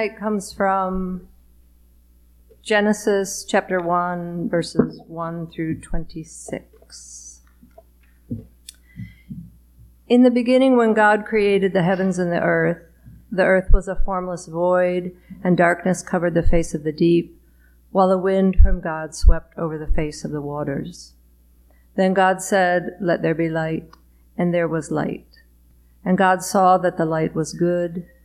The tonight comes from Genesis chapter 1, verses 1 through 26. In the beginning, when God created the heavens and the earth, the earth was a formless void, and darkness covered the face of the deep, while a wind from God swept over the face of the waters. Then God said, Let there be light, and there was light. And God saw that the light was good,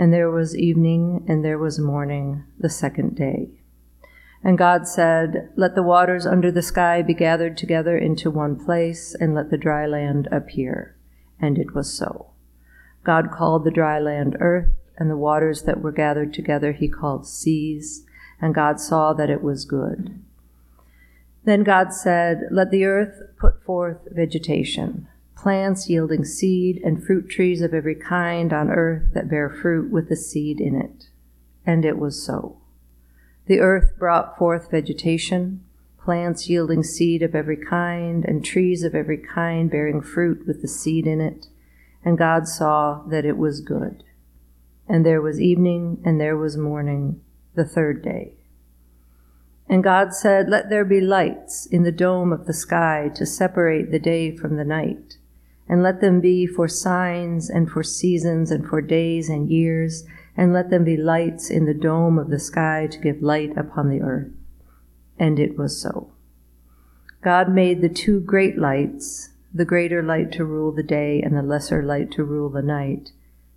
and there was evening and there was morning the second day. And God said, Let the waters under the sky be gathered together into one place, and let the dry land appear. And it was so. God called the dry land earth, and the waters that were gathered together he called seas, and God saw that it was good. Then God said, Let the earth put forth vegetation plants yielding seed, and fruit trees of every kind on earth that bear fruit with the seed in it. And it was so. The earth brought forth vegetation, plants yielding seed of every kind, and trees of every kind bearing fruit with the seed in it. And God saw that it was good. And there was evening, and there was morning, the third day. And God said, Let there be lights in the dome of the sky to separate the day from the night and let them be for signs and for seasons and for days and years, and let them be lights in the dome of the sky to give light upon the earth. And it was so. God made the two great lights, the greater light to rule the day and the lesser light to rule the night,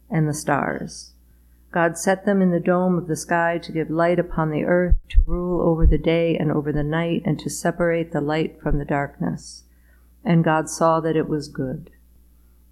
and the stars. God set them in the dome of the sky to give light upon the earth, to rule over the day and over the night, and to separate the light from the darkness. And God saw that it was good.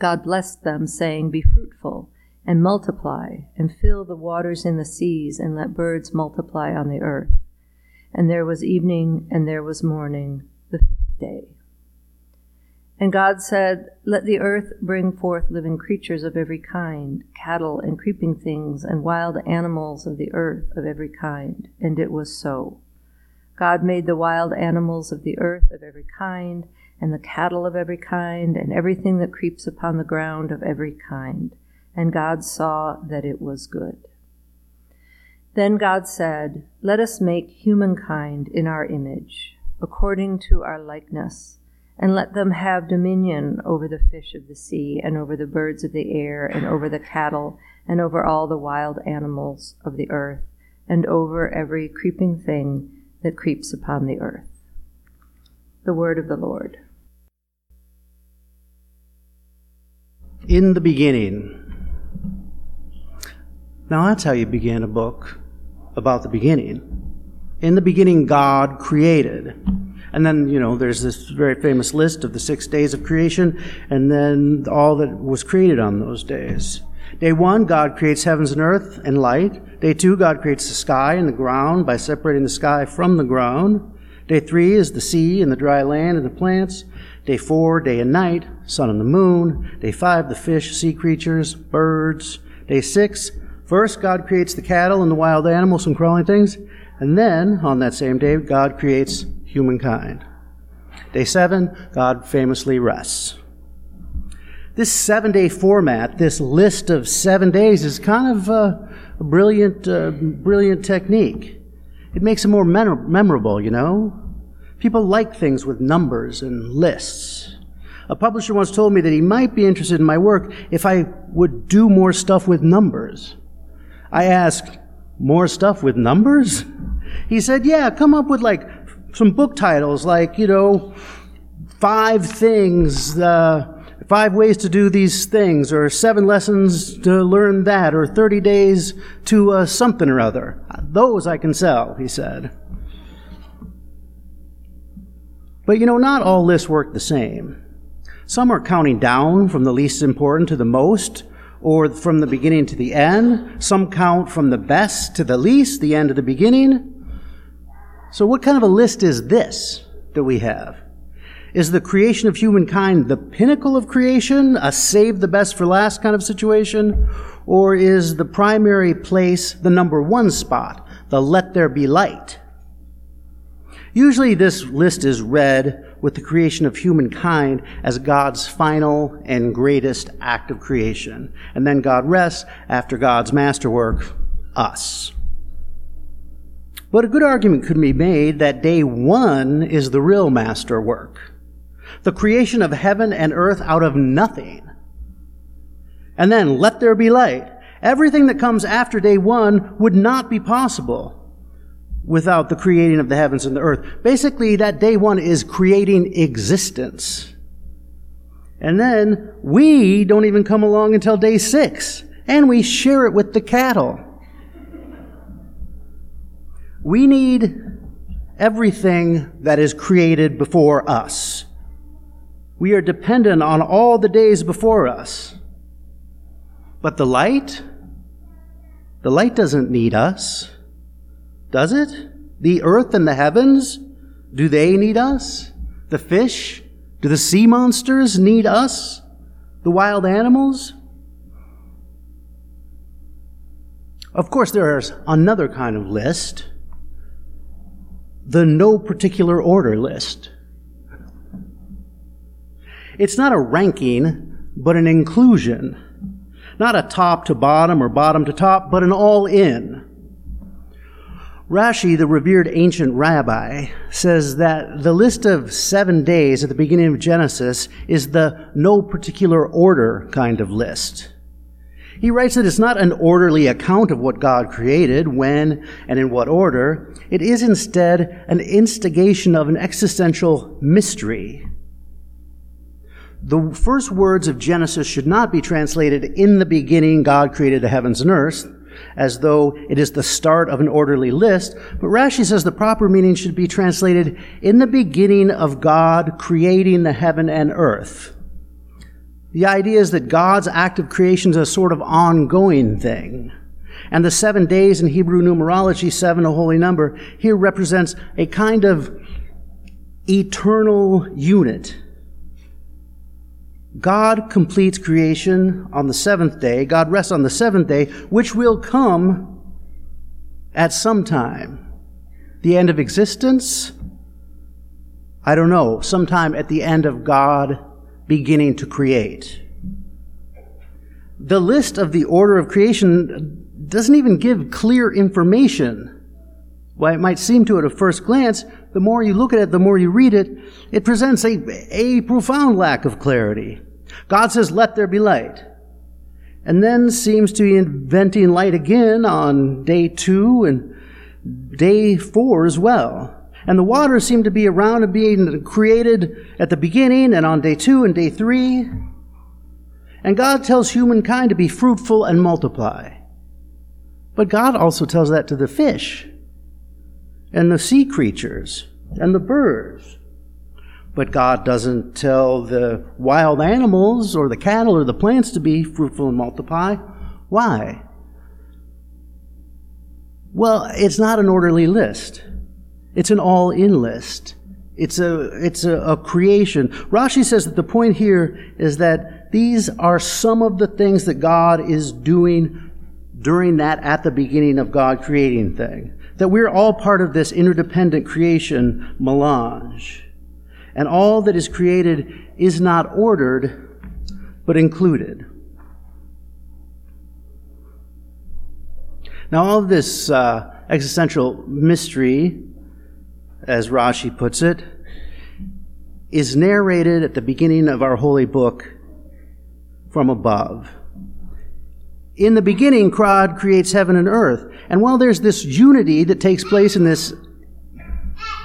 God blessed them, saying, Be fruitful and multiply, and fill the waters in the seas, and let birds multiply on the earth. And there was evening, and there was morning, the fifth day. And God said, Let the earth bring forth living creatures of every kind, cattle and creeping things, and wild animals of the earth of every kind. And it was so. God made the wild animals of the earth of every kind, and the cattle of every kind, and everything that creeps upon the ground of every kind. And God saw that it was good. Then God said, Let us make humankind in our image, according to our likeness, and let them have dominion over the fish of the sea, and over the birds of the air, and over the cattle, and over all the wild animals of the earth, and over every creeping thing that creeps upon the earth. The word of the Lord. In the beginning. Now that's how you begin a book about the beginning. In the beginning, God created. And then, you know, there's this very famous list of the six days of creation, and then all that was created on those days. Day one, God creates heavens and earth and light. Day two, God creates the sky and the ground by separating the sky from the ground. Day three is the sea and the dry land and the plants. Day four, day and night, sun and the moon. Day five, the fish, sea creatures, birds. Day six, first God creates the cattle and the wild animals and crawling things. And then, on that same day, God creates humankind. Day seven, God famously rests. This seven day format, this list of seven days, is kind of a, a brilliant, uh, brilliant technique. It makes it more memorable, you know? People like things with numbers and lists. A publisher once told me that he might be interested in my work if I would do more stuff with numbers. I asked, more stuff with numbers? He said, yeah, come up with like some book titles like, you know, five things, uh, five ways to do these things, or seven lessons to learn that, or 30 days to uh, something or other. Those I can sell, he said. But you know, not all lists work the same. Some are counting down from the least important to the most, or from the beginning to the end. Some count from the best to the least, the end to the beginning. So what kind of a list is this that we have? Is the creation of humankind the pinnacle of creation, a save the best for last kind of situation? Or is the primary place the number one spot, the let there be light? Usually this list is read with the creation of humankind as God's final and greatest act of creation. And then God rests after God's masterwork, us. But a good argument could be made that day one is the real masterwork. The creation of heaven and earth out of nothing. And then let there be light. Everything that comes after day one would not be possible without the creating of the heavens and the earth. Basically, that day one is creating existence. And then we don't even come along until day six, and we share it with the cattle. We need everything that is created before us. We are dependent on all the days before us. But the light, the light doesn't need us, does it? The earth and the heavens, do they need us? The fish, do the sea monsters need us? The wild animals? Of course, there's another kind of list the no particular order list. It's not a ranking, but an inclusion. Not a top to bottom or bottom to top, but an all in. Rashi, the revered ancient rabbi, says that the list of seven days at the beginning of Genesis is the no particular order kind of list. He writes that it's not an orderly account of what God created, when and in what order. It is instead an instigation of an existential mystery. The first words of Genesis should not be translated, in the beginning God created the heavens and earth, as though it is the start of an orderly list, but Rashi says the proper meaning should be translated, in the beginning of God creating the heaven and earth. The idea is that God's act of creation is a sort of ongoing thing. And the seven days in Hebrew numerology, seven, a holy number, here represents a kind of eternal unit. God completes creation on the seventh day. God rests on the seventh day, which will come at some time. The end of existence? I don't know. Sometime at the end of God beginning to create. The list of the order of creation doesn't even give clear information. While it might seem to at a first glance, the more you look at it, the more you read it, it presents a, a profound lack of clarity. God says, let there be light. And then seems to be inventing light again on day two and day four as well. And the waters seem to be around and being created at the beginning and on day two and day three. And God tells humankind to be fruitful and multiply. But God also tells that to the fish and the sea creatures and the birds. But God doesn't tell the wild animals or the cattle or the plants to be fruitful and multiply. Why? Well, it's not an orderly list. It's an all in list. It's a, it's a, a, creation. Rashi says that the point here is that these are some of the things that God is doing during that at the beginning of God creating thing. That we're all part of this interdependent creation melange. And all that is created is not ordered, but included. Now, all of this uh, existential mystery as Rashi puts it, is narrated at the beginning of our holy book from above. In the beginning, God creates heaven and earth. And while there's this unity that takes place in this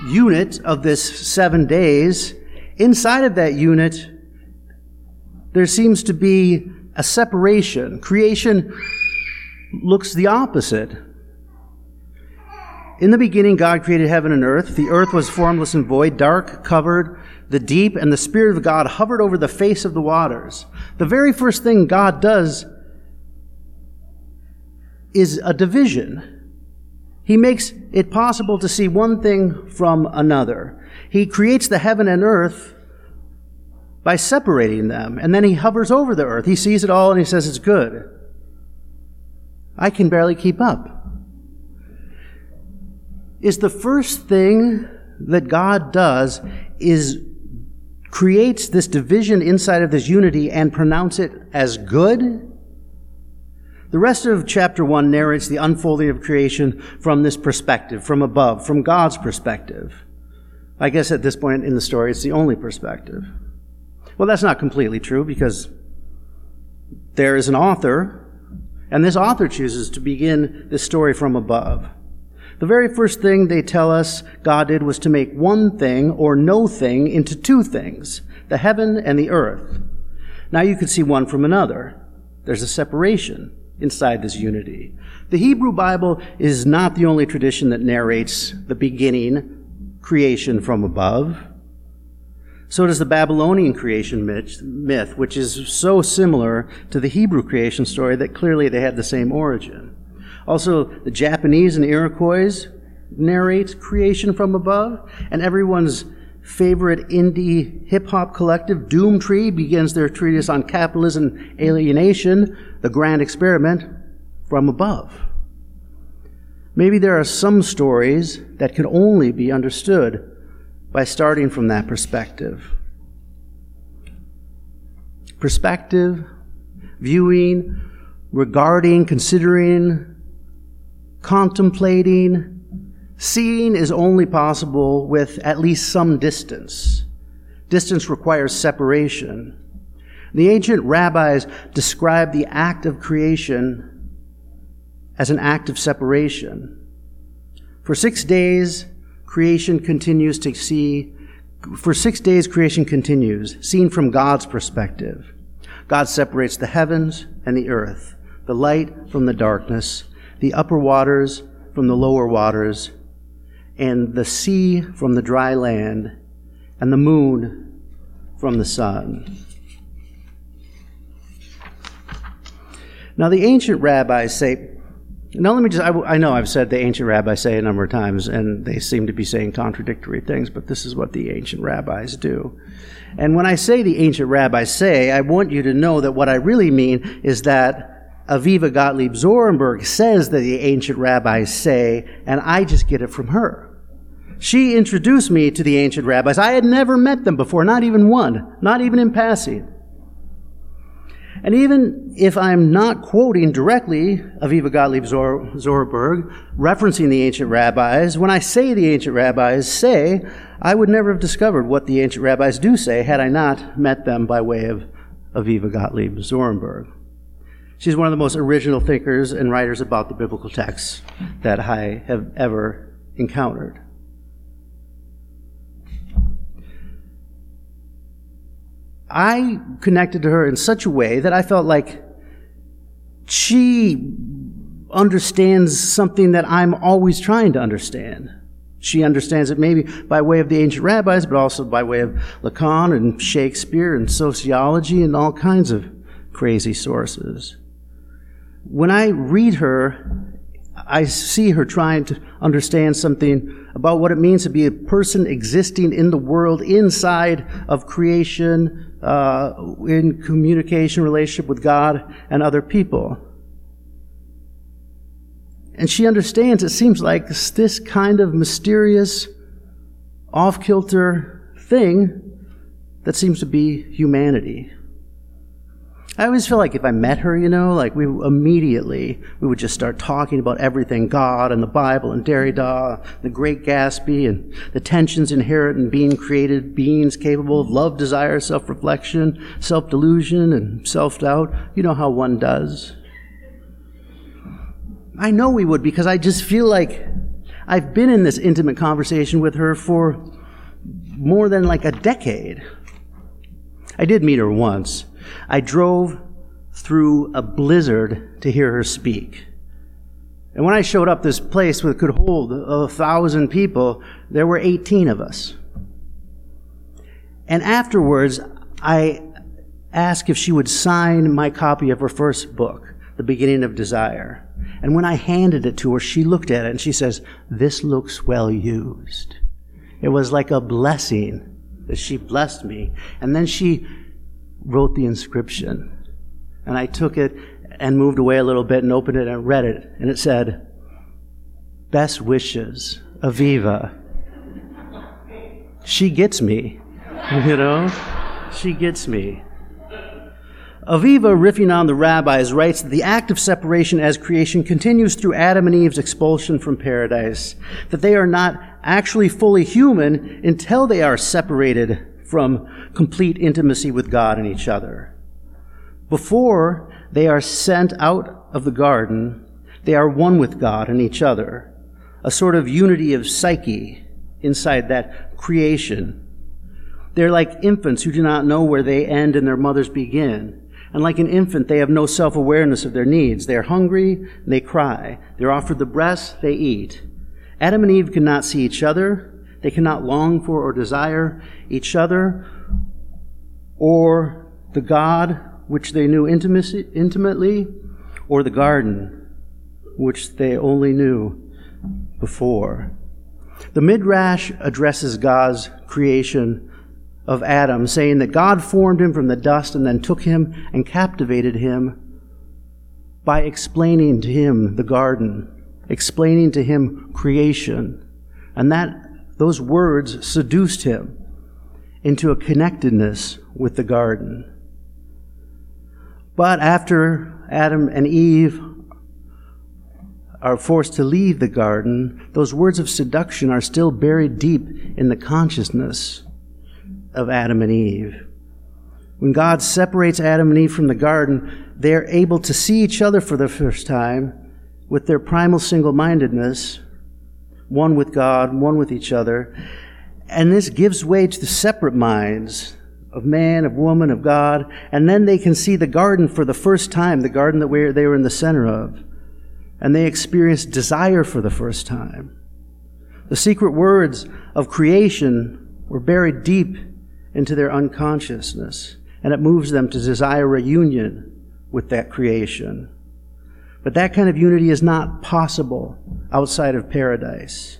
unit of this seven days, inside of that unit, there seems to be a separation. Creation looks the opposite. In the beginning, God created heaven and earth. The earth was formless and void, dark, covered, the deep, and the Spirit of God hovered over the face of the waters. The very first thing God does is a division. He makes it possible to see one thing from another. He creates the heaven and earth by separating them, and then he hovers over the earth. He sees it all and he says it's good. I can barely keep up. Is the first thing that God does is creates this division inside of this unity and pronounce it as good? The rest of chapter 1 narrates the unfolding of creation from this perspective, from above, from God's perspective. I guess at this point in the story, it's the only perspective. Well, that's not completely true because there is an author, and this author chooses to begin this story from above. The very first thing they tell us God did was to make one thing or no thing into two things the heaven and the earth. Now you can see one from another. There's a separation inside this unity. The Hebrew Bible is not the only tradition that narrates the beginning creation from above. So does the Babylonian creation myth, which is so similar to the Hebrew creation story that clearly they had the same origin. Also, the Japanese and Iroquois narrate creation from above, and everyone's favorite indie hip hop collective, Doomtree, begins their treatise on capitalism alienation, the grand experiment, from above. Maybe there are some stories that can only be understood by starting from that perspective. Perspective, viewing, regarding, considering, contemplating, Seeing is only possible with at least some distance. Distance requires separation. The ancient rabbis described the act of creation as an act of separation. For six days, creation continues to see, for six days, creation continues, seen from God's perspective. God separates the heavens and the earth, the light from the darkness, the upper waters from the lower waters, and the sea from the dry land, and the moon from the sun. Now, the ancient rabbis say, now let me just, I, I, know I've said the ancient rabbis say a number of times, and they seem to be saying contradictory things, but this is what the ancient rabbis do. And when I say the ancient rabbis say, I want you to know that what I really mean is that Aviva Gottlieb Zornberg says that the ancient rabbis say, and I just get it from her. She introduced me to the ancient rabbis. I had never met them before, not even one, not even in passing. And even if I'm not quoting directly Aviva Gottlieb Zor- Zorberg, referencing the ancient rabbis, when I say the ancient rabbis say, I would never have discovered what the ancient rabbis do say had I not met them by way of Aviva Gottlieb Zornberg. She's one of the most original thinkers and writers about the biblical texts that I have ever encountered. I connected to her in such a way that I felt like she understands something that I'm always trying to understand. She understands it maybe by way of the ancient rabbis, but also by way of Lacan and Shakespeare and sociology and all kinds of crazy sources when I read her, I see her trying to understand something about what it means to be a person existing in the world inside of creation, uh, in communication, relationship with God and other people. And she understands it seems like this kind of mysterious, off kilter thing that seems to be humanity. I always feel like if I met her, you know, like we immediately we would just start talking about everything God and the Bible and Derrida, the Great Gatsby, and the tensions inherent in being created beings capable of love, desire, self-reflection, self-delusion, and self-doubt. You know how one does. I know we would because I just feel like I've been in this intimate conversation with her for more than like a decade. I did meet her once. I drove through a blizzard to hear her speak. And when I showed up this place that could hold a thousand people, there were 18 of us. And afterwards, I asked if she would sign my copy of her first book, The Beginning of Desire. And when I handed it to her, she looked at it and she says, This looks well used. It was like a blessing that she blessed me. And then she wrote the inscription. And I took it and moved away a little bit and opened it and read it. And it said, Best wishes, Aviva. She gets me, you know? She gets me. Aviva, riffing on the rabbis, writes that the act of separation as creation continues through Adam and Eve's expulsion from paradise, that they are not actually fully human until they are separated from complete intimacy with God and each other. Before they are sent out of the garden, they are one with God and each other, a sort of unity of psyche inside that creation. They're like infants who do not know where they end and their mothers begin. And like an infant, they have no self awareness of their needs. They are hungry, they cry. They're offered the breast, they eat. Adam and Eve cannot see each other. They cannot long for or desire each other or the God which they knew intimately or the garden which they only knew before. The Midrash addresses God's creation of Adam, saying that God formed him from the dust and then took him and captivated him by explaining to him the garden, explaining to him creation. And that those words seduced him into a connectedness with the garden. But after Adam and Eve are forced to leave the garden, those words of seduction are still buried deep in the consciousness of Adam and Eve. When God separates Adam and Eve from the garden, they are able to see each other for the first time with their primal single mindedness, one with God, one with each other. And this gives way to the separate minds of man, of woman, of God. And then they can see the garden for the first time, the garden that they were in the center of. And they experience desire for the first time. The secret words of creation were buried deep into their unconsciousness, and it moves them to desire a union with that creation. But that kind of unity is not possible outside of paradise.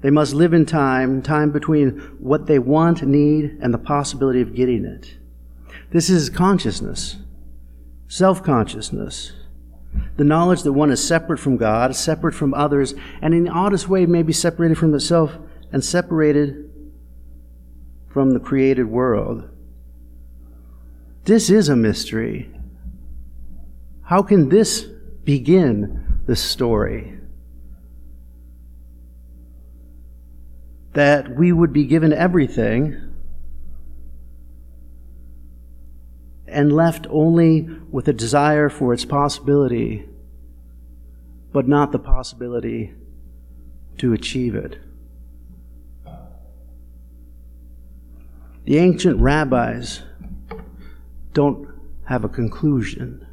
They must live in time, time between what they want, need, and the possibility of getting it. This is consciousness, self consciousness, the knowledge that one is separate from God, separate from others, and in the oddest way, maybe separated from itself and separated from the created world. This is a mystery. How can this begin the story? That we would be given everything and left only with a desire for its possibility, but not the possibility to achieve it. The ancient rabbis don't have a conclusion.